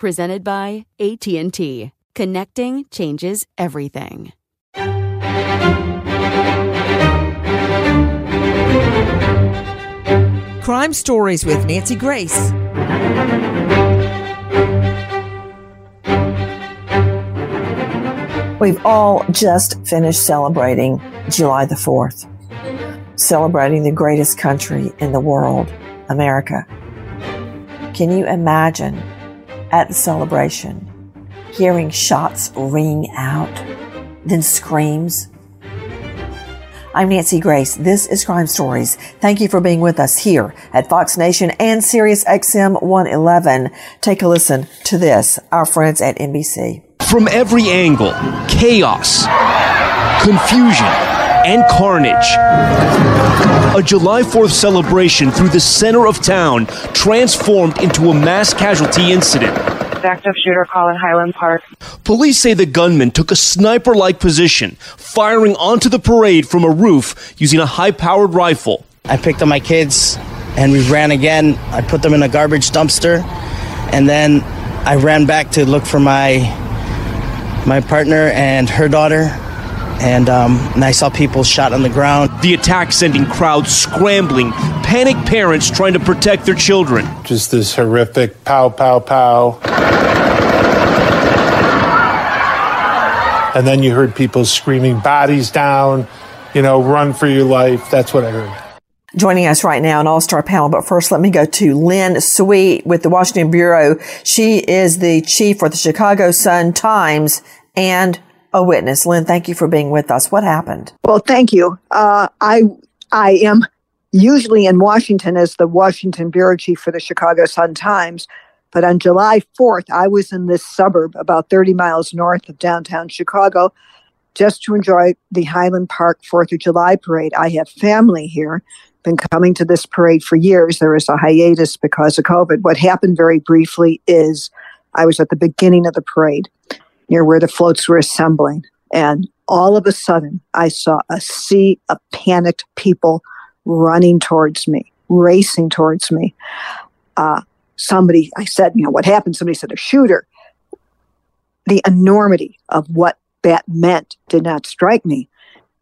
presented by AT&T. Connecting changes everything. Crime Stories with Nancy Grace. We've all just finished celebrating July the 4th, celebrating the greatest country in the world, America. Can you imagine at the celebration, hearing shots ring out, then screams. I'm Nancy Grace. This is Crime Stories. Thank you for being with us here at Fox Nation and Sirius XM 111. Take a listen to this, our friends at NBC. From every angle, chaos, confusion, and carnage. A July 4th celebration through the center of town transformed into a mass casualty incident. Active shooter call in Highland Park. Police say the gunman took a sniper like position, firing onto the parade from a roof using a high powered rifle. I picked up my kids and we ran again. I put them in a garbage dumpster and then I ran back to look for my my partner and her daughter and, um, and I saw people shot on the ground. The attack sending crowds scrambling, panicked parents trying to protect their children. Just this horrific pow, pow, pow. And then you heard people screaming, bodies down, you know, run for your life. That's what I heard. Joining us right now, an all-star panel. But first, let me go to Lynn Sweet with the Washington Bureau. She is the chief for the Chicago Sun Times and a witness. Lynn, thank you for being with us. What happened? Well, thank you. Uh, I I am usually in Washington as the Washington bureau chief for the Chicago Sun Times, but on July 4th, I was in this suburb about 30 miles north of downtown Chicago just to enjoy the Highland Park 4th of July parade. I have family here, been coming to this parade for years. There was a hiatus because of COVID. What happened very briefly is I was at the beginning of the parade near where the floats were assembling. And all of a sudden, I saw a sea of panicked people running towards me, racing towards me. Uh, somebody, I said, you know, what happened? Somebody said, a shooter. The enormity of what that meant did not strike me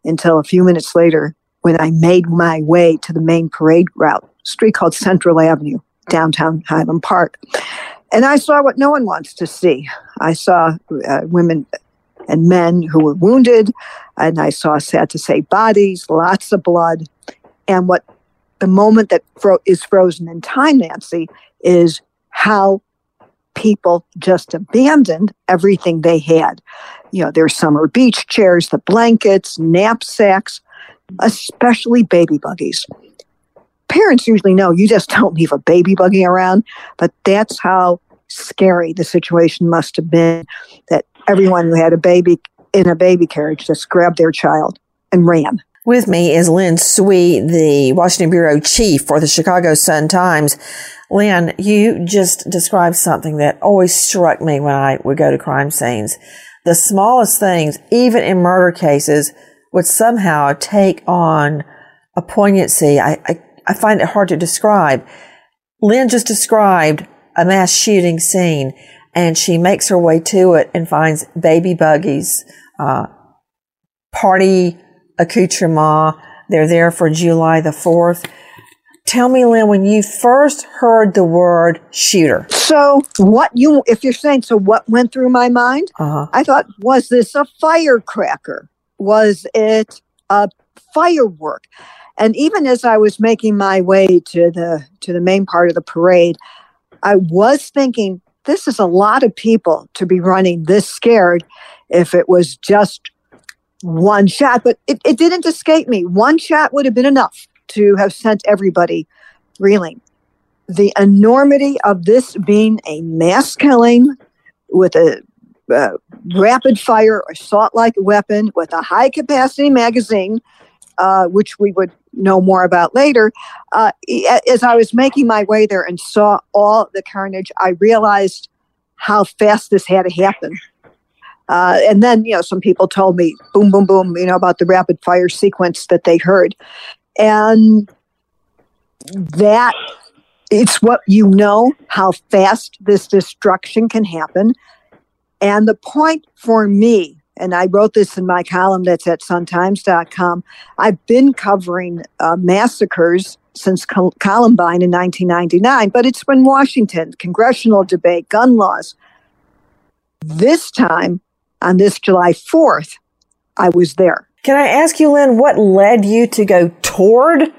until a few minutes later when I made my way to the main parade route, street called Central Avenue, downtown Highland Park. And I saw what no one wants to see. I saw uh, women and men who were wounded, and I saw, sad to say, bodies, lots of blood. And what the moment that fro- is frozen in time, Nancy, is how people just abandoned everything they had. You know, their summer beach chairs, the blankets, knapsacks, especially baby buggies. Parents usually know you just don't leave a baby buggy around, but that's how scary the situation must have been that everyone who had a baby in a baby carriage just grabbed their child and ran. With me is Lynn Sweet, the Washington Bureau Chief for the Chicago Sun Times. Lynn, you just described something that always struck me when I would go to crime scenes. The smallest things, even in murder cases, would somehow take on a poignancy. I, I, I find it hard to describe. Lynn just described a mass shooting scene and she makes her way to it and finds baby buggies, uh, party accoutrement. They're there for July the 4th. Tell me, Lynn, when you first heard the word shooter. So, what you, if you're saying, so what went through my mind? Uh-huh. I thought, was this a firecracker? Was it a firework? And even as I was making my way to the to the main part of the parade, I was thinking, this is a lot of people to be running this scared if it was just one shot. But it, it didn't escape me. One shot would have been enough to have sent everybody reeling. The enormity of this being a mass killing with a uh, rapid fire assault like weapon with a high capacity magazine, uh, which we would know more about later. Uh, as I was making my way there and saw all the carnage, I realized how fast this had to happen. Uh, and then, you know, some people told me, boom, boom, boom, you know, about the rapid fire sequence that they heard. And that it's what you know how fast this destruction can happen. And the point for me, and I wrote this in my column that's at suntimes.com, I've been covering uh, massacres since Col- Columbine in 1999, but it's been Washington, congressional debate, gun laws. This time, on this July 4th, I was there. Can I ask you, Lynn, what led you to go toward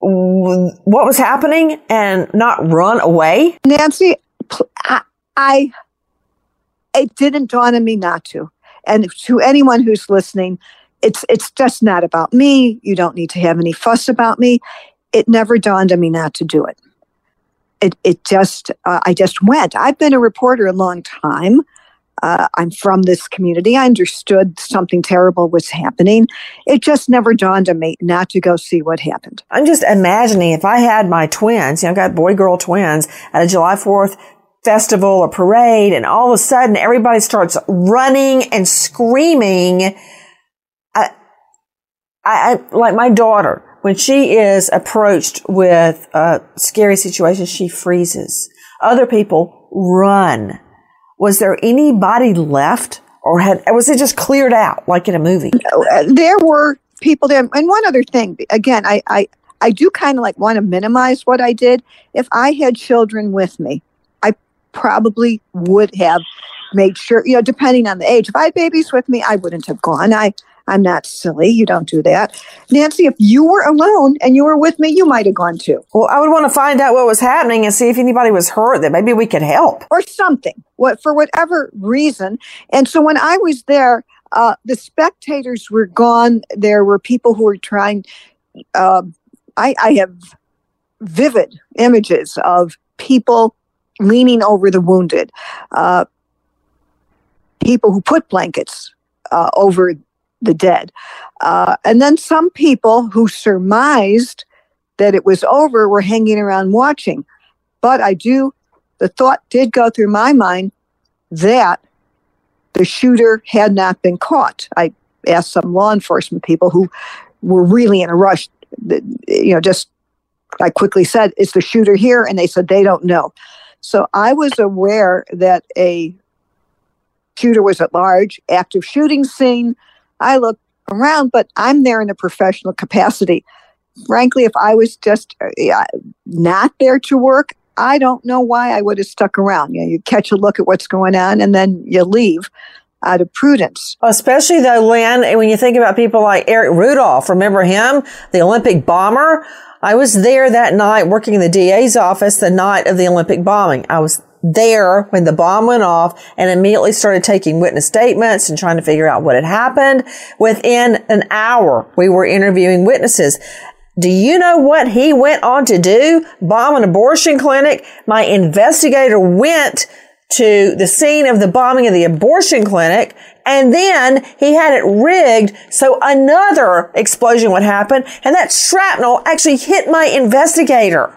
what was happening and not run away? Nancy, I, I it didn't dawn on me not to. And to anyone who's listening, it's it's just not about me. You don't need to have any fuss about me. It never dawned on me not to do it. It it just uh, I just went. I've been a reporter a long time. Uh, I'm from this community. I understood something terrible was happening. It just never dawned on me not to go see what happened. I'm just imagining if I had my twins, you know, I got boy girl twins at a July 4th festival or parade, and all of a sudden everybody starts running and screaming. I, I, I like my daughter, when she is approached with a scary situation, she freezes. Other people run was there anybody left or had was it just cleared out like in a movie uh, there were people there and one other thing again i i, I do kind of like want to minimize what i did if i had children with me probably would have made sure you know depending on the age if i had babies with me i wouldn't have gone i I'm not silly. You don't do that. Nancy, if you were alone and you were with me, you might have gone too. Well, I would want to find out what was happening and see if anybody was hurt that maybe we could help. Or something, what, for whatever reason. And so when I was there, uh, the spectators were gone. There were people who were trying. Uh, I, I have vivid images of people leaning over the wounded, uh, people who put blankets uh, over the dead. Uh, and then some people who surmised that it was over were hanging around watching. But I do, the thought did go through my mind that the shooter had not been caught. I asked some law enforcement people who were really in a rush, you know, just I quickly said, Is the shooter here? And they said they don't know. So I was aware that a shooter was at large, active shooting scene. I looked around, but I'm there in a professional capacity. Frankly, if I was just uh, not there to work, I don't know why I would have stuck around. You know, you catch a look at what's going on and then you leave out of prudence. Especially though, Lynn, when you think about people like Eric Rudolph, remember him, the Olympic bomber? I was there that night working in the DA's office the night of the Olympic bombing. I was there when the bomb went off and immediately started taking witness statements and trying to figure out what had happened. Within an hour, we were interviewing witnesses. Do you know what he went on to do? Bomb an abortion clinic. My investigator went to the scene of the bombing of the abortion clinic and then he had it rigged so another explosion would happen and that shrapnel actually hit my investigator.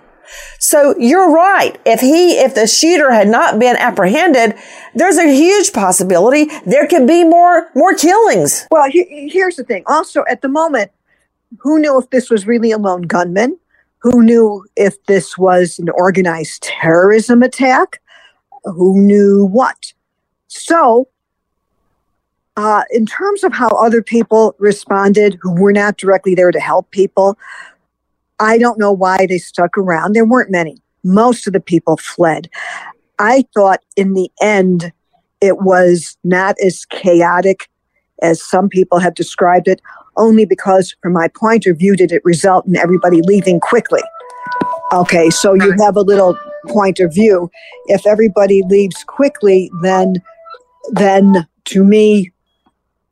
So you're right. If he, if the shooter had not been apprehended, there's a huge possibility there could be more, more killings. Well, he, here's the thing. Also, at the moment, who knew if this was really a lone gunman? Who knew if this was an organized terrorism attack? Who knew what? So, uh, in terms of how other people responded who were not directly there to help people, I don't know why they stuck around. There weren't many. Most of the people fled. I thought in the end, it was not as chaotic as some people have described it, only because, from my point of view, did it result in everybody leaving quickly. Okay, so you have a little point of view. If everybody leaves quickly, then, then to me,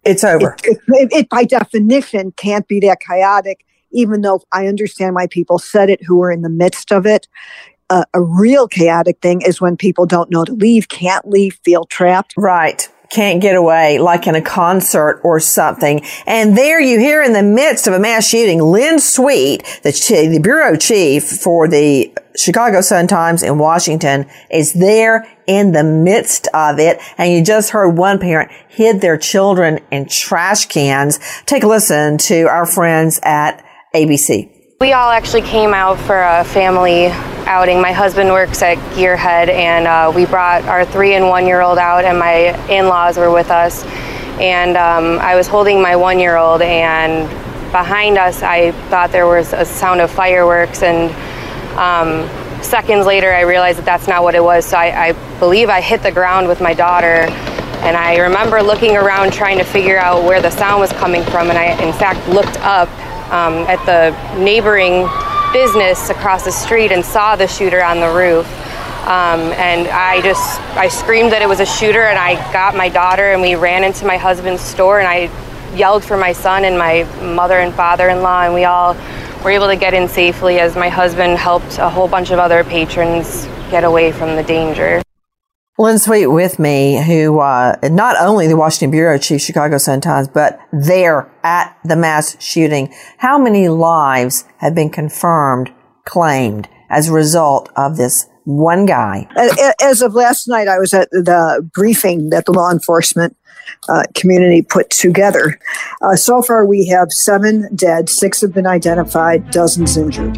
it's over. It, it, it, by definition can't be that chaotic even though I understand why people said it who were in the midst of it. Uh, a real chaotic thing is when people don't know to leave, can't leave, feel trapped. Right can't get away like in a concert or something. And there you hear in the midst of a mass shooting, Lynn Sweet, the, the bureau chief for the Chicago Sun-Times in Washington is there in the midst of it. And you just heard one parent hid their children in trash cans. Take a listen to our friends at ABC. We all actually came out for a family outing. My husband works at Gearhead, and uh, we brought our three and one year old out, and my in laws were with us. And um, I was holding my one year old, and behind us, I thought there was a sound of fireworks. And um, seconds later, I realized that that's not what it was. So I, I believe I hit the ground with my daughter. And I remember looking around trying to figure out where the sound was coming from. And I, in fact, looked up um, at the neighboring business across the street and saw the shooter on the roof. Um, and I just I screamed that it was a shooter, and I got my daughter, and we ran into my husband's store, and I yelled for my son and my mother and father-in-law, and we all were able to get in safely as my husband helped a whole bunch of other patrons get away from the danger. Lynn Sweet with me, who uh, not only the Washington Bureau Chief, Chicago Sun-Times, but there at the mass shooting. How many lives have been confirmed, claimed as a result of this one guy? As of last night, I was at the briefing that the law enforcement uh, community put together. Uh, so far, we have seven dead, six have been identified, dozens injured.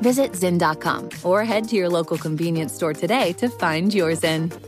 Visit Zyn.com or head to your local convenience store today to find your Zyn.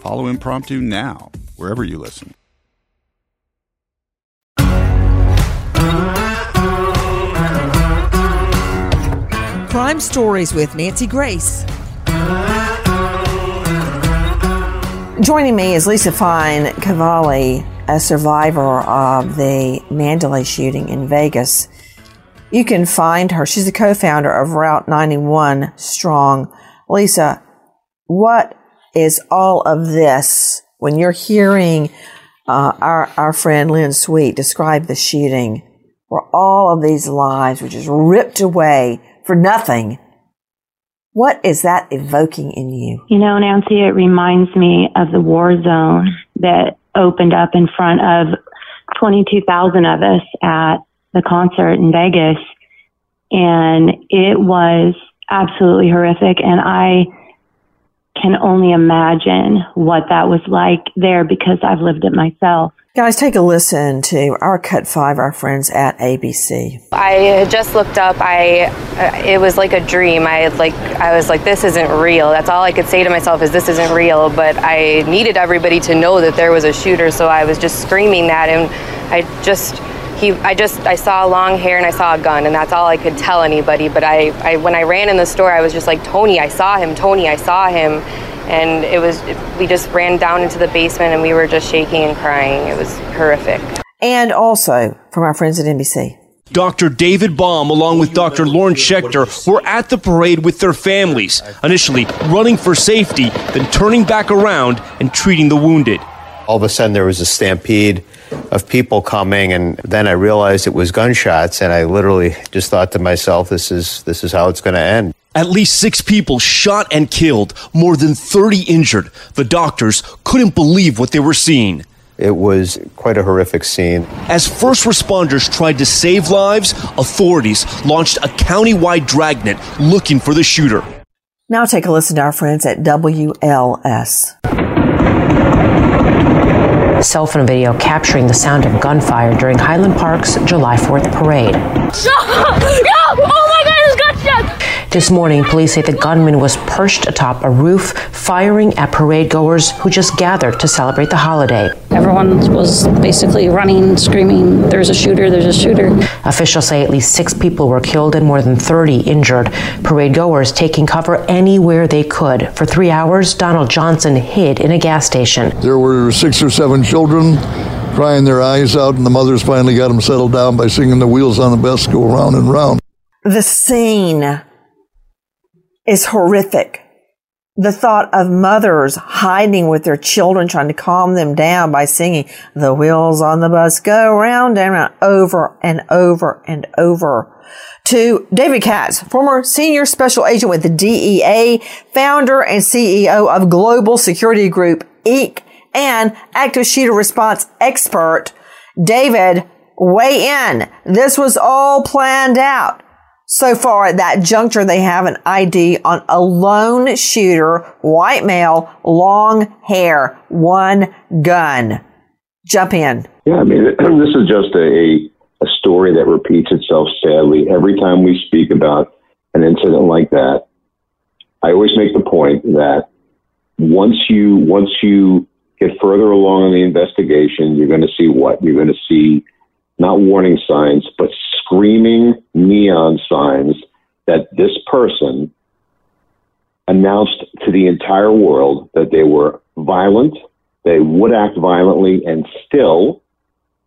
Follow Impromptu now, wherever you listen. Crime Stories with Nancy Grace. Joining me is Lisa Fine Cavalli, a survivor of the Mandalay shooting in Vegas. You can find her. She's the co-founder of Route 91 Strong. Lisa, what is all of this when you're hearing uh, our our friend Lynn Sweet describe the shooting, where all of these lives were just ripped away for nothing? What is that evoking in you? You know, Nancy, it reminds me of the war zone that opened up in front of 22,000 of us at the concert in Vegas. And it was absolutely horrific. And I can only imagine what that was like there because I've lived it myself. Guys, take a listen to our Cut 5, our friends at ABC. I had just looked up. I uh, it was like a dream. I like I was like this isn't real. That's all I could say to myself is this isn't real, but I needed everybody to know that there was a shooter, so I was just screaming that and I just he I just I saw long hair and I saw a gun and that's all I could tell anybody, but I, I when I ran in the store I was just like Tony, I saw him, Tony, I saw him and it was we just ran down into the basement and we were just shaking and crying. It was horrific. And also from our friends at NBC. Dr. David Baum, along with Dr. Lauren Schechter, were at the parade with their families, initially running for safety, then turning back around and treating the wounded. All of a sudden, there was a stampede of people coming, and then I realized it was gunshots, and I literally just thought to myself, "This is this is how it's going to end." At least six people shot and killed, more than 30 injured. The doctors couldn't believe what they were seeing. It was quite a horrific scene. As first responders tried to save lives, authorities launched a countywide dragnet looking for the shooter. Now take a listen to our friends at WLS. Cell phone video capturing the sound of gunfire during Highland Park's July 4th parade. This morning, police say the gunman was perched atop a roof, firing at parade goers who just gathered to celebrate the holiday. Everyone was basically running, screaming, There's a shooter, there's a shooter. Officials say at least six people were killed and more than 30 injured. Parade goers taking cover anywhere they could. For three hours, Donald Johnson hid in a gas station. There were six or seven children crying their eyes out, and the mothers finally got them settled down by singing the wheels on the bus go round and round. The scene is horrific. The thought of mothers hiding with their children, trying to calm them down by singing the wheels on the bus go round and round over and over and over. To David Katz, former senior special agent with the DEA, founder and CEO of Global Security Group, Inc., and active shooter response expert. David, weigh in. This was all planned out. So far at that juncture, they have an ID on a lone shooter, white male, long hair, one gun. Jump in. Yeah, I mean, this is just a, a story that repeats itself sadly. Every time we speak about an incident like that, I always make the point that once you once you get further along in the investigation, you're going to see what? You're going to see not warning signs, but screaming neon signs that this person announced to the entire world that they were violent, they would act violently, and still,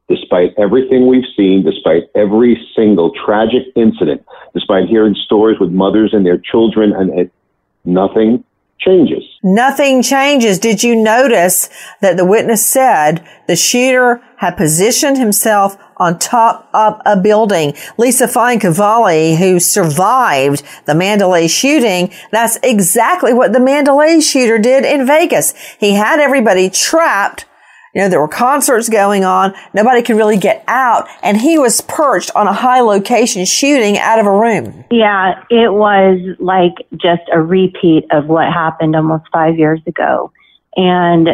despite everything we've seen, despite every single tragic incident, despite hearing stories with mothers and their children, and it, nothing changes. Nothing changes. Did you notice that the witness said the shooter had positioned himself on top of a building? Lisa Fine Cavalli, who survived the Mandalay shooting, that's exactly what the Mandalay shooter did in Vegas. He had everybody trapped you know, there were concerts going on. Nobody could really get out. And he was perched on a high location shooting out of a room. Yeah, it was like just a repeat of what happened almost five years ago. And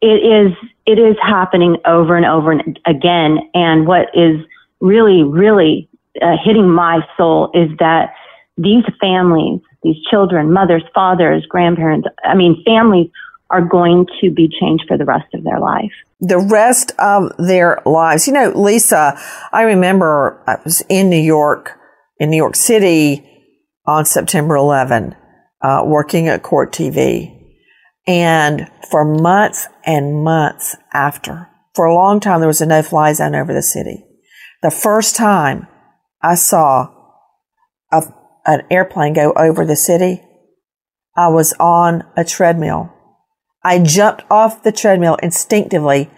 it is, it is happening over and over and again. And what is really, really uh, hitting my soul is that these families, these children, mothers, fathers, grandparents, I mean, families are going to be changed for the rest of their life. The rest of their lives. You know, Lisa, I remember I was in New York, in New York City on September 11, uh, working at Court TV. And for months and months after, for a long time, there was a no fly zone over the city. The first time I saw a, an airplane go over the city, I was on a treadmill I jumped off the treadmill instinctively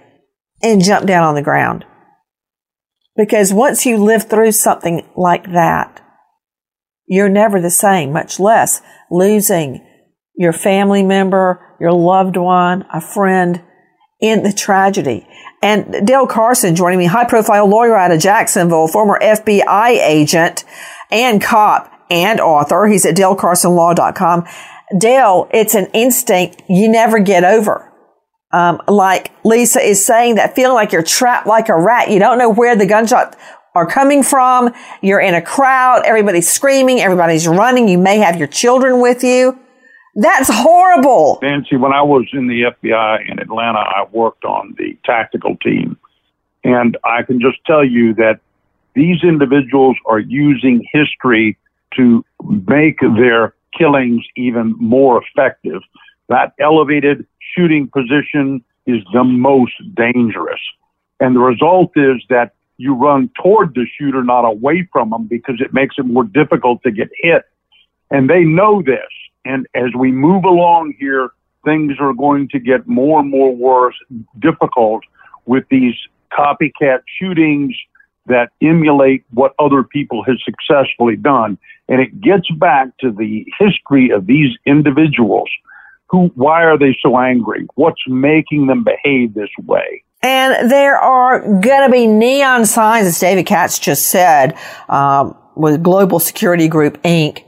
and jumped down on the ground. Because once you live through something like that, you're never the same, much less losing your family member, your loved one, a friend in the tragedy. And Dale Carson joining me, high profile lawyer out of Jacksonville, former FBI agent and cop and author. He's at dalecarsonlaw.com. Dale, it's an instinct you never get over. Um, like Lisa is saying that feeling like you're trapped like a rat. You don't know where the gunshots are coming from. You're in a crowd. Everybody's screaming. Everybody's running. You may have your children with you. That's horrible. Nancy, when I was in the FBI in Atlanta, I worked on the tactical team. And I can just tell you that these individuals are using history to make their killings even more effective. That elevated shooting position is the most dangerous. And the result is that you run toward the shooter, not away from them, because it makes it more difficult to get hit. And they know this. And as we move along here, things are going to get more and more worse, difficult with these copycat shootings that emulate what other people have successfully done. And it gets back to the history of these individuals. Who, why are they so angry? What's making them behave this way? And there are going to be neon signs, as David Katz just said, um, with Global Security Group Inc.,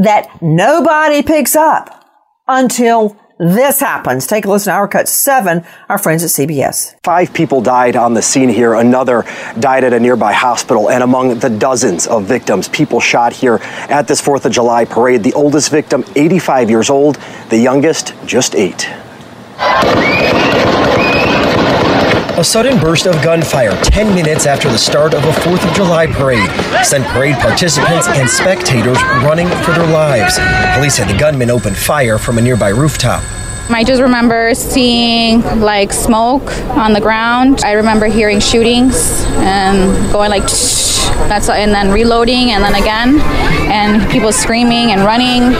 that nobody picks up until this happens. Take a listen to our cut seven, our friends at CBS. Five people died on the scene here. Another died at a nearby hospital. And among the dozens of victims, people shot here at this 4th of July parade, the oldest victim, 85 years old, the youngest, just eight. A sudden burst of gunfire 10 minutes after the start of a 4th of July parade sent parade participants and spectators running for their lives. Police said the gunman opened fire from a nearby rooftop. I just remember seeing like smoke on the ground. I remember hearing shootings and going like that's and then reloading and then again and people screaming and running.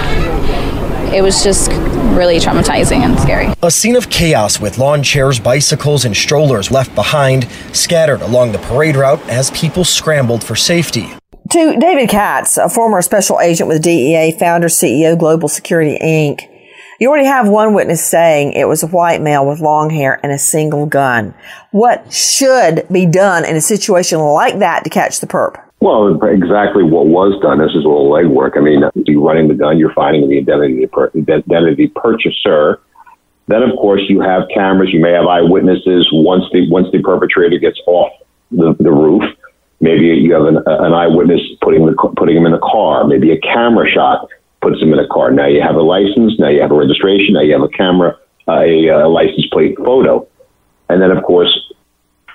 It was just really traumatizing and scary. A scene of chaos with lawn chairs, bicycles, and strollers left behind, scattered along the parade route as people scrambled for safety. To David Katz, a former special agent with DEA, founder, CEO, Global Security Inc., you already have one witness saying it was a white male with long hair and a single gun. What should be done in a situation like that to catch the perp? Well, exactly what was done. This is all legwork. I mean, you're running the gun, you're finding the identity identity purchaser. Then, of course, you have cameras. You may have eyewitnesses once the once the perpetrator gets off the, the roof. Maybe you have an, an eyewitness putting the, putting him in a car. Maybe a camera shot puts him in a car. Now you have a license. Now you have a registration. Now you have a camera a, a license plate photo. And then, of course,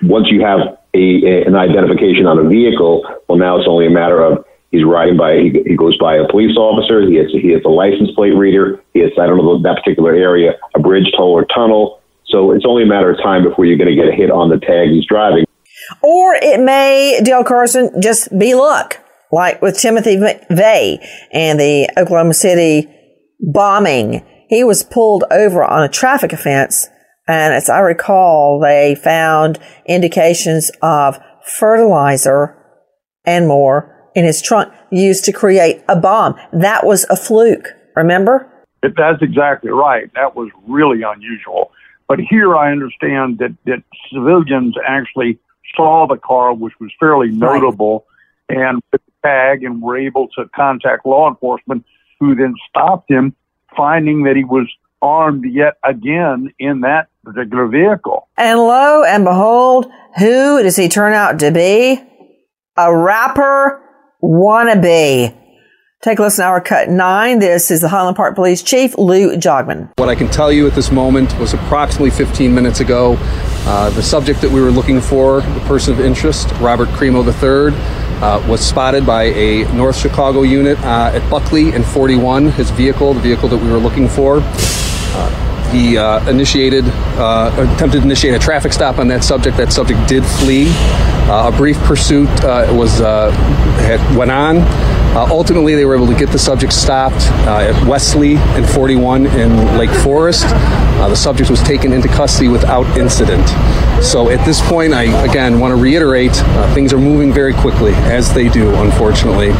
once you have a, an identification on a vehicle, well, now it's only a matter of he's riding by, he, he goes by a police officer, he has, he has a license plate reader, he has, I don't know, that particular area, a bridge, toll, or tunnel. So it's only a matter of time before you're going to get a hit on the tag he's driving. Or it may, Dale Carson, just be luck, like with Timothy McVeigh and the Oklahoma City bombing. He was pulled over on a traffic offense, and as I recall, they found indications of fertilizer and more in his trunk used to create a bomb. That was a fluke, remember? That's exactly right. That was really unusual. But here I understand that, that civilians actually saw the car, which was fairly notable, right. and with the tag and were able to contact law enforcement, who then stopped him, finding that he was armed yet again in that particular vehicle. And lo and behold, who does he turn out to be? A rapper wannabe. Take a listen to our cut nine. This is the Highland Park Police Chief, Lou Jogmen. What I can tell you at this moment was approximately 15 minutes ago, uh, the subject that we were looking for, the person of interest, Robert Crimo III, uh, was spotted by a North Chicago unit uh, at Buckley and 41, his vehicle, the vehicle that we were looking for. Uh, he uh, initiated, uh, attempted to initiate a traffic stop on that subject. That subject did flee. a brief pursuit was had, went on. Uh, ultimately, they were able to get the subject stopped uh, at Westleigh and 41 in Lake Forest. Uh, the subject was taken into custody without incident. So at this point, I again want to reiterate uh, things are moving very quickly, as they do, unfortunately.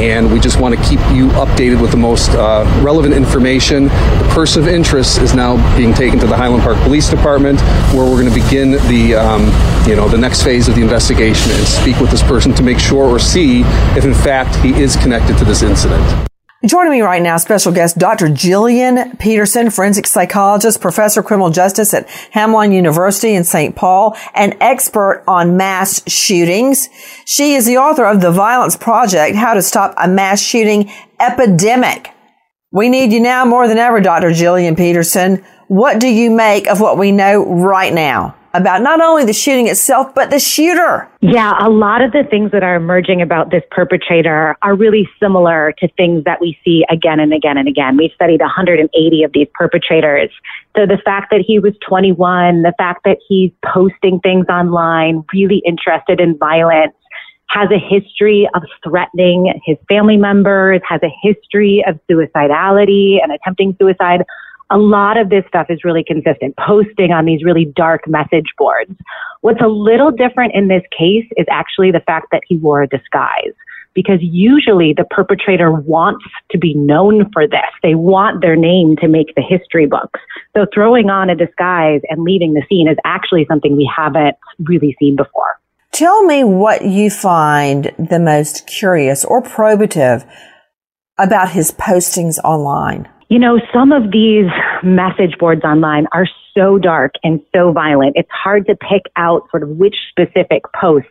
And we just want to keep you updated with the most uh, relevant information. The person of interest is now being taken to the Highland Park Police Department, where we're going to begin the um, you know the next phase of the investigation and speak with this person to make sure or see if in fact he is connected to this incident. Joining me right now, special guest Dr. Jillian Peterson, forensic psychologist, professor of criminal justice at Hamline University in St. Paul, an expert on mass shootings. She is the author of The Violence Project, How to Stop a Mass Shooting Epidemic. We need you now more than ever, Dr. Jillian Peterson. What do you make of what we know right now? About not only the shooting itself, but the shooter. Yeah, a lot of the things that are emerging about this perpetrator are really similar to things that we see again and again and again. We've studied 180 of these perpetrators. So the fact that he was 21, the fact that he's posting things online, really interested in violence, has a history of threatening his family members, has a history of suicidality and attempting suicide a lot of this stuff is really consistent, posting on these really dark message boards. What's a little different in this case is actually the fact that he wore a disguise. Because usually the perpetrator wants to be known for this. They want their name to make the history books. So throwing on a disguise and leaving the scene is actually something we haven't really seen before. Tell me what you find the most curious or probative about his postings online. You know, some of these message boards online are so dark and so violent. It's hard to pick out sort of which specific post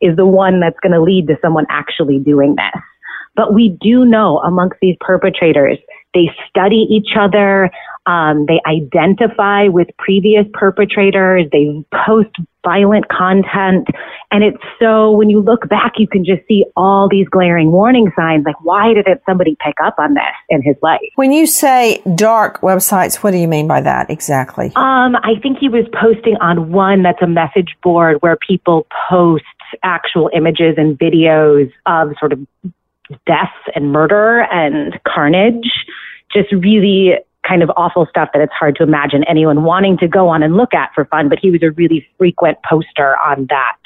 is the one that's going to lead to someone actually doing this. But we do know amongst these perpetrators, they study each other. Um, they identify with previous perpetrators. They post violent content. And it's so, when you look back, you can just see all these glaring warning signs. Like, why didn't somebody pick up on this in his life? When you say dark websites, what do you mean by that exactly? Um, I think he was posting on one that's a message board where people post actual images and videos of sort of death and murder and carnage. Just really kind of awful stuff that it's hard to imagine anyone wanting to go on and look at for fun, but he was a really frequent poster on that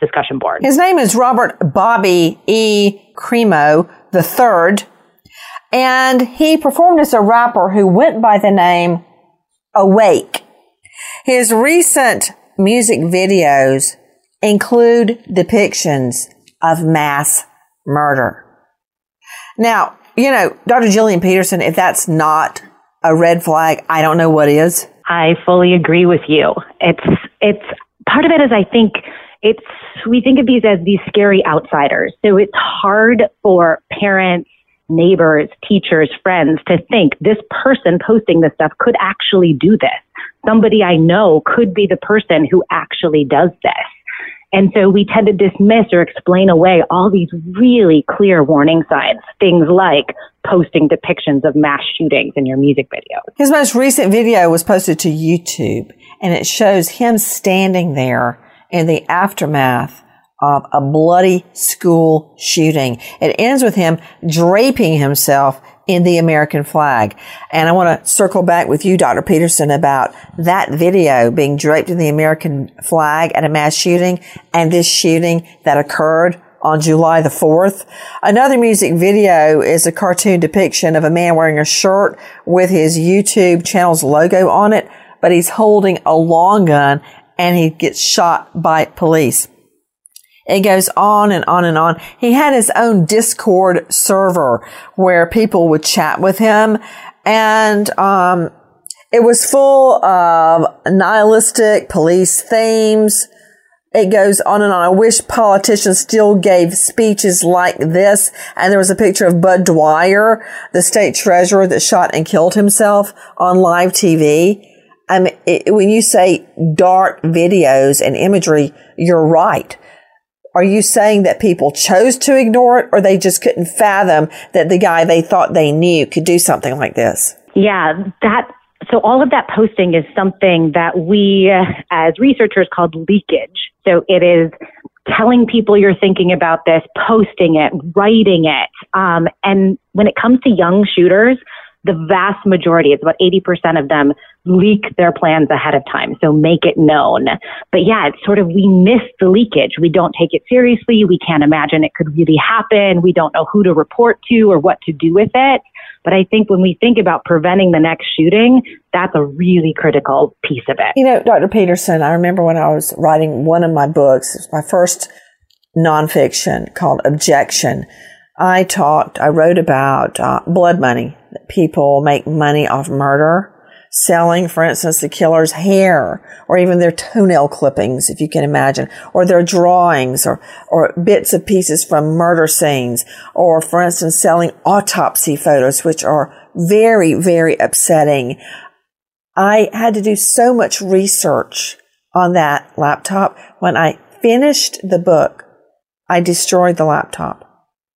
discussion board. His name is Robert Bobby E. Crimo III, and he performed as a rapper who went by the name Awake. His recent music videos include depictions of mass murder. Now, you know, Dr. Jillian Peterson, if that's not a red flag, I don't know what is. I fully agree with you. It's it's part of it is I think it's we think of these as these scary outsiders. So it's hard for parents, neighbors, teachers, friends to think this person posting this stuff could actually do this. somebody I know could be the person who actually does this. And so we tend to dismiss or explain away all these really clear warning signs, things like posting depictions of mass shootings in your music videos. His most recent video was posted to YouTube and it shows him standing there in the aftermath of a bloody school shooting. It ends with him draping himself in the American flag. And I want to circle back with you, Dr. Peterson, about that video being draped in the American flag at a mass shooting and this shooting that occurred on July the 4th. Another music video is a cartoon depiction of a man wearing a shirt with his YouTube channel's logo on it, but he's holding a long gun and he gets shot by police. It goes on and on and on. He had his own Discord server where people would chat with him and, um, it was full of nihilistic police themes. It goes on and on. I wish politicians still gave speeches like this. And there was a picture of Budd Dwyer, the state treasurer that shot and killed himself on live TV. I mean, it, when you say dark videos and imagery, you're right. Are you saying that people chose to ignore it or they just couldn't fathom that the guy they thought they knew could do something like this? Yeah, that so all of that posting is something that we as researchers called leakage. So it is telling people you're thinking about this, posting it, writing it. Um, and when it comes to young shooters, the vast majority, it's about 80% of them leak their plans ahead of time. So make it known. But yeah, it's sort of, we miss the leakage. We don't take it seriously. We can't imagine it could really happen. We don't know who to report to or what to do with it. But I think when we think about preventing the next shooting, that's a really critical piece of it. You know, Dr. Peterson, I remember when I was writing one of my books, my first nonfiction called Objection. I talked, I wrote about uh, blood money. People make money off murder selling, for instance, the killer's hair or even their toenail clippings, if you can imagine, or their drawings or, or bits of pieces from murder scenes, or for instance, selling autopsy photos, which are very, very upsetting. I had to do so much research on that laptop. When I finished the book, I destroyed the laptop.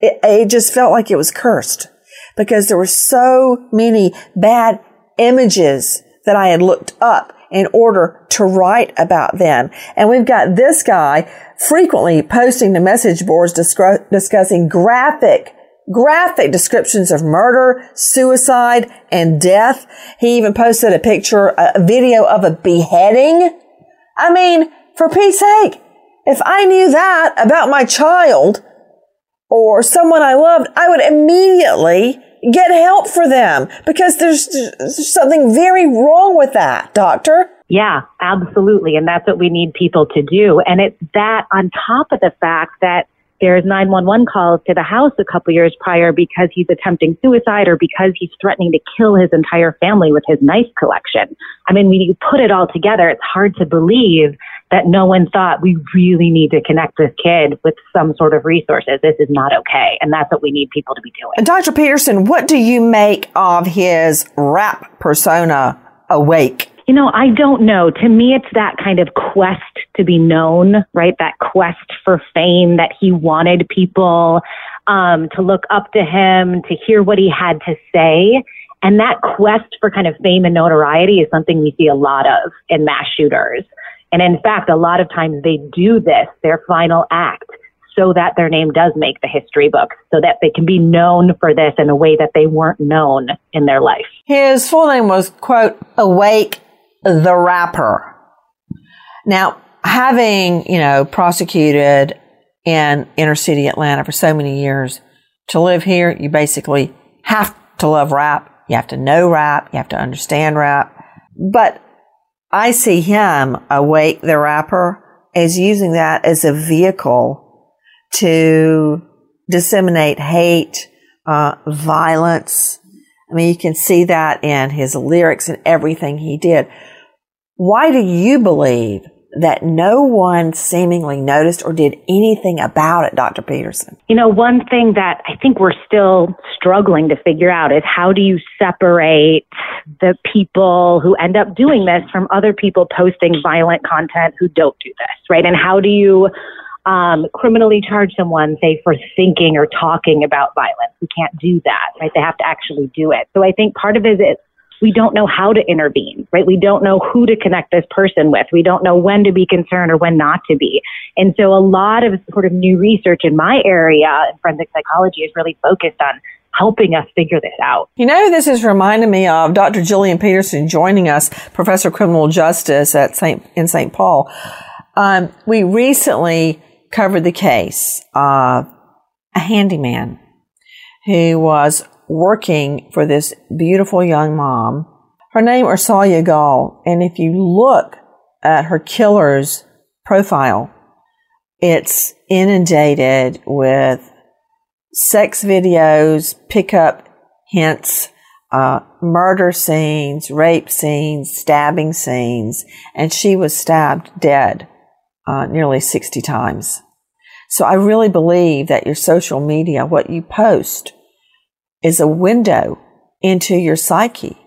It, it just felt like it was cursed because there were so many bad images that I had looked up in order to write about them. And we've got this guy frequently posting to message boards discussing graphic, graphic descriptions of murder, suicide, and death. He even posted a picture, a video of a beheading. I mean, for Pete's sake, if I knew that about my child or someone I loved, I would immediately get help for them because there's, there's something very wrong with that, doctor. Yeah, absolutely. And that's what we need people to do. And it's that on top of the fact that there's 911 calls to the house a couple years prior because he's attempting suicide or because he's threatening to kill his entire family with his knife collection. I mean, when you put it all together, it's hard to believe that no one thought we really need to connect this kid with some sort of resources. This is not okay. And that's what we need people to be doing. And Dr. Peterson, what do you make of his rap persona awake? You know, I don't know. To me, it's that kind of quest to be known, right? That quest for fame that he wanted people um, to look up to him, to hear what he had to say. And that quest for kind of fame and notoriety is something we see a lot of in mass shooters. And in fact, a lot of times they do this, their final act, so that their name does make the history books, so that they can be known for this in a way that they weren't known in their life. His full name was, quote, Awake the rapper. Now, having, you know, prosecuted in inner city Atlanta for so many years, to live here, you basically have to love rap. You have to know rap. You have to understand rap. But I see him, Awake the rapper, as using that as a vehicle to disseminate hate, uh, violence. I mean, you can see that in his lyrics and everything he did. Why do you believe that no one seemingly noticed or did anything about it, Dr. Peterson? You know, one thing that I think we're still struggling to figure out is how do you separate the people who end up doing this from other people posting violent content who don't do this, right? And how do you um, criminally charge someone, say, for thinking or talking about violence? We can't do that, right? They have to actually do it. So I think part of it is we don't know how to intervene, right? We don't know who to connect this person with. We don't know when to be concerned or when not to be. And so a lot of sort of new research in my area in forensic psychology is really focused on helping us figure this out. You know, this is reminding me of Dr. Jillian Peterson joining us, professor of criminal justice at St. in St. Paul. Um, we recently covered the case of a handyman who was working for this beautiful young mom. Her name is Ursalia Gall, and if you look at her killer's profile, it's inundated with sex videos, pickup hints, uh, murder scenes, rape scenes, stabbing scenes, and she was stabbed dead uh, nearly 60 times. So I really believe that your social media, what you post, is a window into your psyche.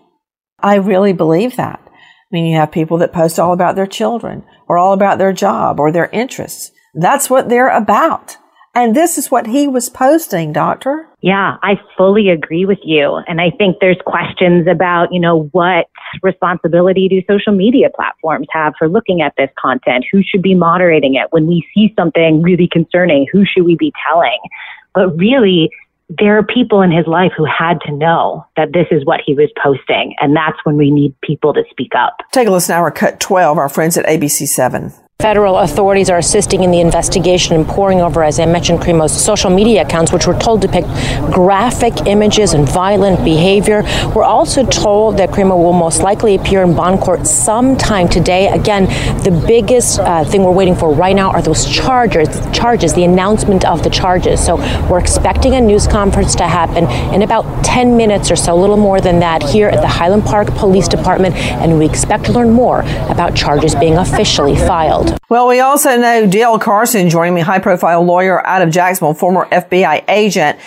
I really believe that. I mean, you have people that post all about their children or all about their job or their interests. That's what they're about. And this is what he was posting, doctor. Yeah, I fully agree with you. And I think there's questions about, you know, what responsibility do social media platforms have for looking at this content? Who should be moderating it? When we see something really concerning, who should we be telling? But really, there are people in his life who had to know that this is what he was posting. And that's when we need people to speak up. Take a listen our cut 12, our friends at ABC7. Federal authorities are assisting in the investigation and pouring over, as I mentioned, Crimo's social media accounts, which we're told depict graphic images and violent behavior. We're also told that Crimo will most likely appear in bond court sometime today. Again, the biggest uh, thing we're waiting for right now are those charges, charges, the announcement of the charges. So we're expecting a news conference to happen in about 10 minutes or so, a little more than that, here at the Highland Park Police Department, and we expect to learn more about charges being officially filed. Well, we also know Dale Carson joining me, high profile lawyer out of Jacksonville, former FBI agent.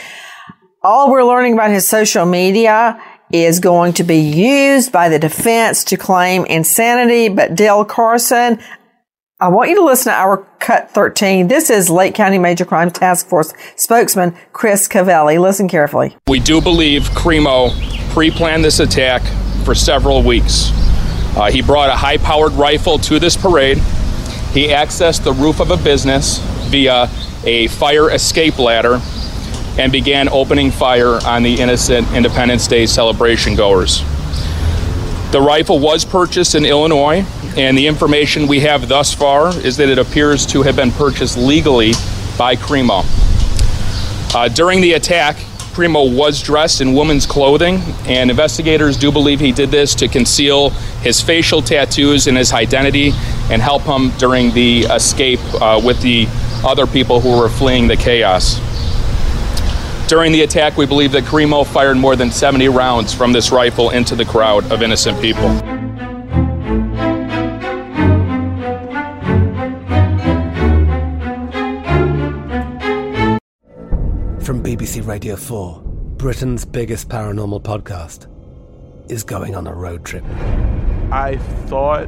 All we're learning about his social media is going to be used by the defense to claim insanity. But Dale Carson, I want you to listen to our cut 13. This is Lake County Major Crimes Task Force spokesman Chris Covelli. Listen carefully. We do believe Crimo pre-planned this attack for several weeks. Uh, he brought a high-powered rifle to this parade. He accessed the roof of a business via a fire escape ladder and began opening fire on the innocent Independence Day celebration goers. The rifle was purchased in Illinois, and the information we have thus far is that it appears to have been purchased legally by Crimo. Uh, during the attack, Crimo was dressed in woman's clothing, and investigators do believe he did this to conceal his facial tattoos and his identity and help him during the escape uh, with the other people who were fleeing the chaos. During the attack, we believe that Crimo fired more than 70 rounds from this rifle into the crowd of innocent people. From BBC Radio 4, Britain's biggest paranormal podcast is going on a road trip. I thought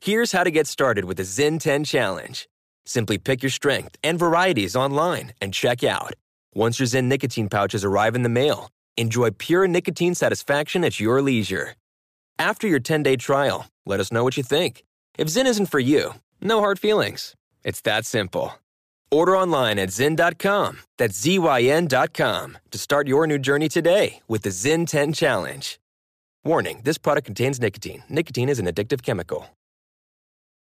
Here's how to get started with the Zyn 10 Challenge. Simply pick your strength and varieties online and check out. Once your Zyn nicotine pouches arrive in the mail, enjoy pure nicotine satisfaction at your leisure. After your 10 day trial, let us know what you think. If Zyn isn't for you, no hard feelings. It's that simple. Order online at Zyn.com, that's Z-Y-N.com, to start your new journey today with the Zyn 10 Challenge. Warning this product contains nicotine. Nicotine is an addictive chemical.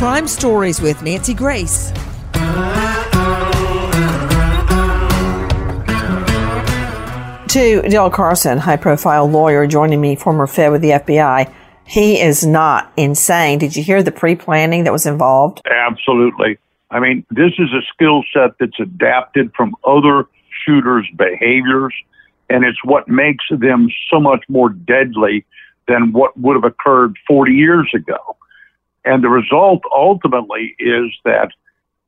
Crime Stories with Nancy Grace. To Dale Carson, high profile lawyer, joining me, former Fed with the FBI. He is not insane. Did you hear the pre planning that was involved? Absolutely. I mean, this is a skill set that's adapted from other shooters' behaviors, and it's what makes them so much more deadly than what would have occurred 40 years ago. And the result ultimately is that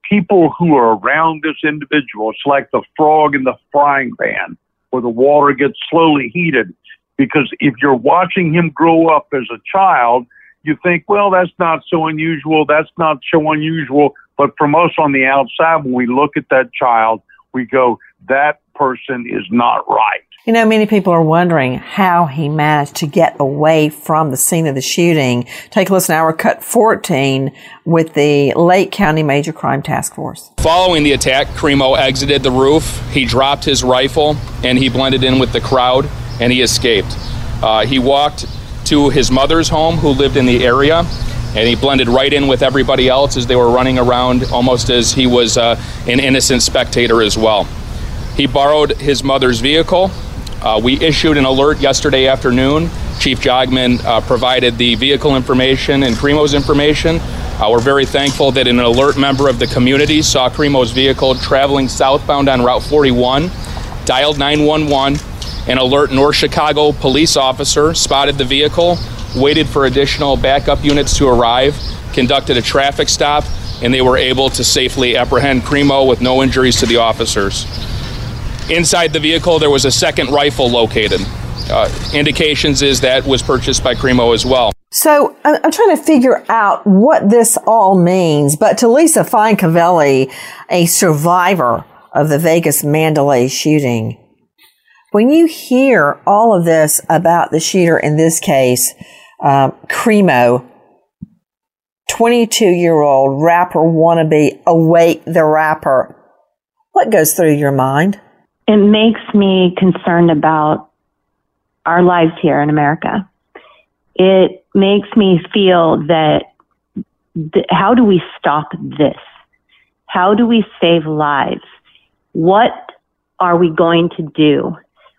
people who are around this individual, it's like the frog in the frying pan where the water gets slowly heated. Because if you're watching him grow up as a child, you think, well, that's not so unusual. That's not so unusual. But from us on the outside, when we look at that child, we go, that person is not right. You know, many people are wondering how he managed to get away from the scene of the shooting. Take a listen to our cut 14 with the Lake County Major Crime Task Force. Following the attack, Crimo exited the roof. He dropped his rifle and he blended in with the crowd and he escaped. Uh, he walked to his mother's home, who lived in the area, and he blended right in with everybody else as they were running around, almost as he was uh, an innocent spectator as well. He borrowed his mother's vehicle. Uh, we issued an alert yesterday afternoon. Chief Jogmen uh, provided the vehicle information and Crimo's information. Uh, we're very thankful that an alert member of the community saw Crimo's vehicle traveling southbound on Route 41, dialed 911. An alert North Chicago police officer spotted the vehicle, waited for additional backup units to arrive, conducted a traffic stop, and they were able to safely apprehend Crimo with no injuries to the officers. Inside the vehicle, there was a second rifle located. Uh, indications is that was purchased by Crimo as well. So I'm trying to figure out what this all means. But to Lisa Fine a survivor of the Vegas Mandalay shooting, when you hear all of this about the shooter in this case, um, Crimo, 22 year old rapper wannabe, awake the rapper, what goes through your mind? It makes me concerned about our lives here in America. It makes me feel that th- how do we stop this? How do we save lives? What are we going to do?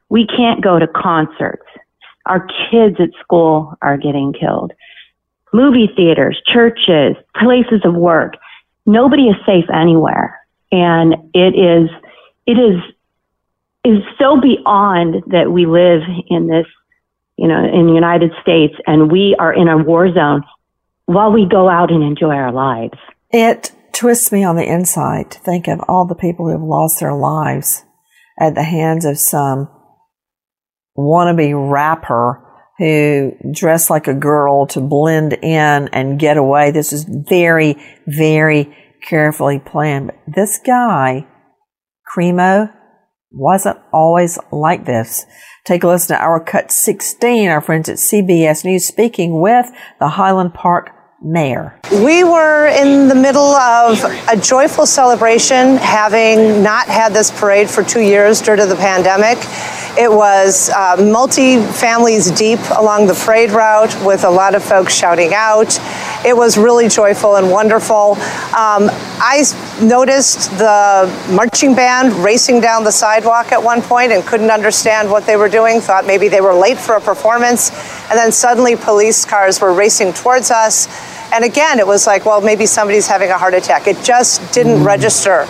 We can't go to concerts. Our kids at school are getting killed. Movie theaters, churches, places of work. Nobody is safe anywhere. And it is, it is, is so beyond that we live in this, you know, in the United States and we are in a war zone while we go out and enjoy our lives. It twists me on the inside to think of all the people who have lost their lives at the hands of some wannabe rapper who dressed like a girl to blend in and get away. This is very, very carefully planned. But this guy, Crimo, wasn't always like this. Take a listen to our cut 16, our friends at CBS News speaking with the Highland Park mayor. We were in the middle of a joyful celebration, having not had this parade for two years due to the pandemic. It was uh, multi families deep along the parade route with a lot of folks shouting out. It was really joyful and wonderful. Um, I noticed the marching band racing down the sidewalk at one point and couldn't understand what they were doing, thought maybe they were late for a performance. And then suddenly police cars were racing towards us. And again, it was like, well, maybe somebody's having a heart attack. It just didn't hmm. register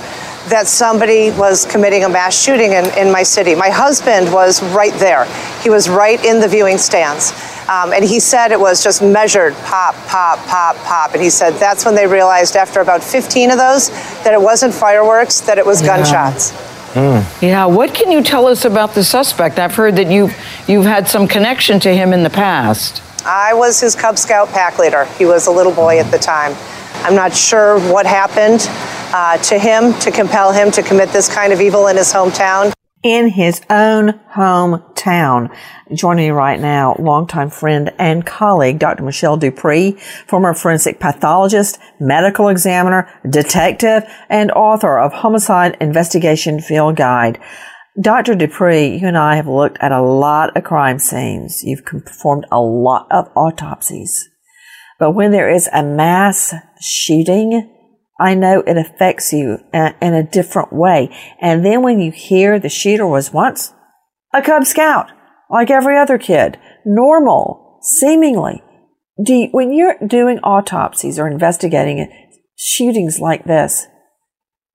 that somebody was committing a mass shooting in, in my city. My husband was right there. He was right in the viewing stands. Um, and he said it was just measured pop, pop, pop, pop. And he said that's when they realized after about 15 of those that it wasn't fireworks, that it was Yeah. gunshots. Yeah, what can you tell us about the suspect? I've heard that you've you've had some connection to him in the past. I was his Cub Scout pack leader. He was a little boy at the time. I'm not sure what happened uh, to him to compel him to commit this kind of evil in his hometown. In his own hometown. Joining me right now, longtime friend and colleague, Dr. Michelle DuPre, former forensic pathologist, medical examiner, detective, and author of Homicide Investigation Field Guide. Dr. DuPre, you and I have looked at a lot of crime scenes. You've performed a lot of autopsies. But when there is a mass shooting, I know it affects you uh, in a different way. And then when you hear the shooter was once a Cub Scout, like every other kid, normal, seemingly. Do you, when you're doing autopsies or investigating shootings like this,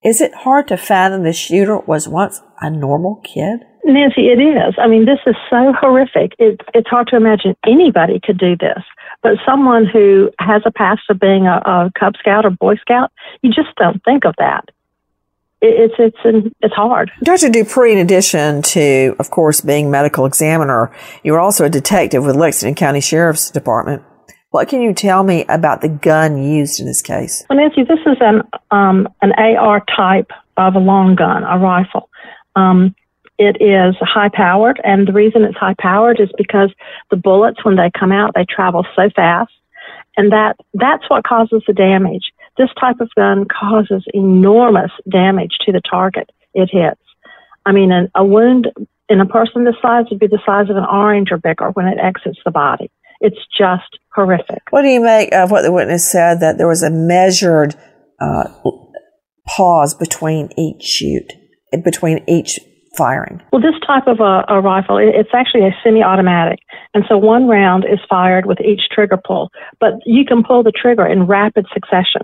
is it hard to fathom the shooter was once a normal kid? Nancy, it is. I mean, this is so horrific. It, it's hard to imagine anybody could do this. But someone who has a past of being a, a Cub Scout or Boy Scout, you just don't think of that. It, it's it's an, it's hard. Dr. DuPre, in addition to, of course, being medical examiner, you were also a detective with Lexington County Sheriff's Department. What can you tell me about the gun used in this case? Well, Nancy, this is an um, an AR type of a long gun, a rifle. Um, it is high powered, and the reason it's high powered is because the bullets, when they come out, they travel so fast, and that that's what causes the damage. This type of gun causes enormous damage to the target it hits. I mean, an, a wound in a person this size would be the size of an orange or bigger when it exits the body. It's just horrific. What do you make of what the witness said that there was a measured uh, pause between each shoot, between each firing? Well, this type of a, a rifle, it- it's actually a semi-automatic, and so one round is fired with each trigger pull, but you can pull the trigger in rapid succession.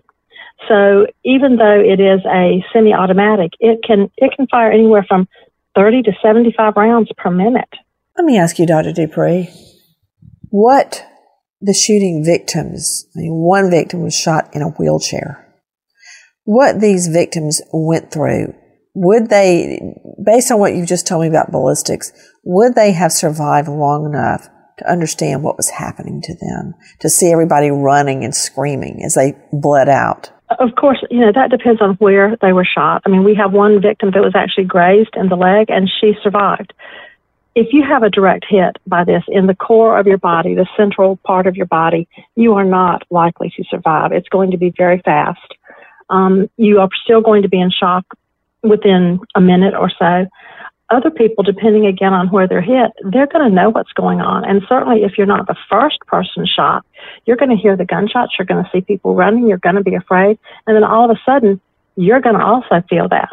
So even though it is a semi-automatic, it can it can fire anywhere from 30 to 75 rounds per minute. Let me ask you, Dr. DuPre, what the shooting victims, I mean, one victim was shot in a wheelchair. What these victims went through, would they, based on what you've just told me about ballistics, would they have survived long enough to understand what was happening to them, to see everybody running and screaming as they bled out? Of course, you know, that depends on where they were shot. I mean, we have one victim that was actually grazed in the leg and she survived. If you have a direct hit by this in the core of your body, the central part of your body, you are not likely to survive. It's going to be very fast. Um, you are still going to be in shock within a minute or so. Other people, depending again on where they're hit, they're going to know what's going on. And certainly, if you're not the first person shot, you're going to hear the gunshots, you're going to see people running, you're going to be afraid. And then all of a sudden, you're going to also feel that.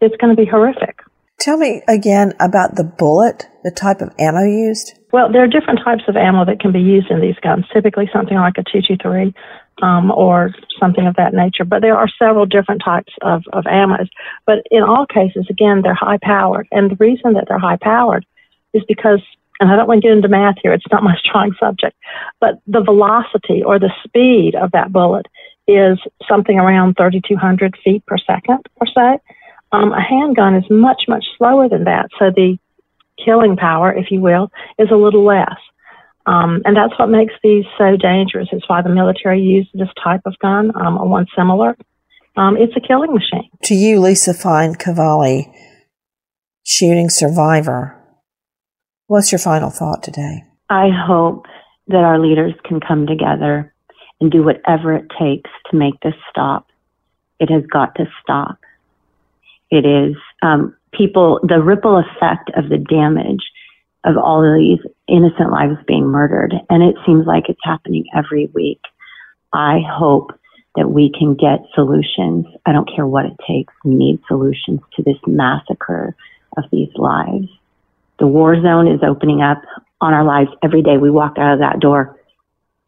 It's going to be horrific. Tell me again about the bullet, the type of ammo used. Well, there are different types of ammo that can be used in these guns. Typically, something like a 223 um, or something of that nature. But there are several different types of, of ammos. But in all cases, again, they're high powered. And the reason that they're high powered is because, and I don't want to get into math here, it's not my strong subject, but the velocity or the speed of that bullet is something around 3,200 feet per second or so. Um, a handgun is much, much slower than that. So the killing power, if you will, is a little less. Um, and that's what makes these so dangerous. It's why the military used this type of gun, um, or one similar. Um, it's a killing machine. To you, Lisa Fine Cavalli, shooting survivor, what's your final thought today? I hope that our leaders can come together and do whatever it takes to make this stop. It has got to stop. It is um, people, the ripple effect of the damage of all of these innocent lives being murdered. And it seems like it's happening every week. I hope that we can get solutions. I don't care what it takes. We need solutions to this massacre of these lives. The war zone is opening up on our lives every day. We walk out of that door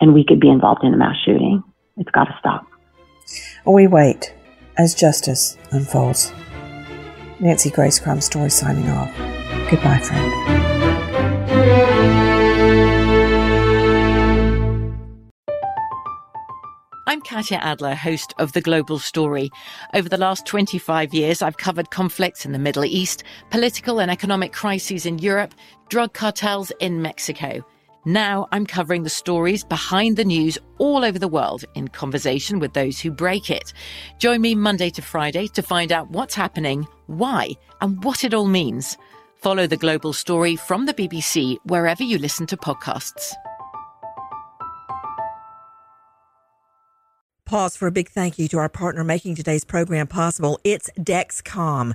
and we could be involved in a mass shooting. It's got to stop. We wait as justice unfolds. Nancy Grace Crime Story signing off. Goodbye, friend. I'm Katya Adler, host of The Global Story. Over the last 25 years, I've covered conflicts in the Middle East, political and economic crises in Europe, drug cartels in Mexico. Now I'm covering the stories behind the news all over the world in conversation with those who break it. Join me Monday to Friday to find out what's happening, why, and what it all means. Follow the global story from the BBC wherever you listen to podcasts. Pause for a big thank you to our partner making today's program possible. It's Dexcom.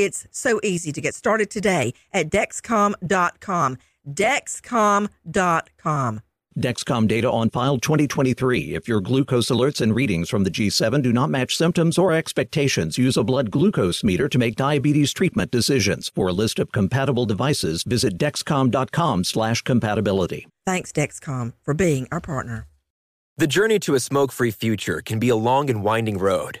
It's so easy to get started today at Dexcom.com. Dexcom.com. Dexcom data on file 2023. If your glucose alerts and readings from the G7 do not match symptoms or expectations, use a blood glucose meter to make diabetes treatment decisions. For a list of compatible devices, visit dexcom.com/compatibility. Thanks Dexcom for being our partner. The journey to a smoke free future can be a long and winding road,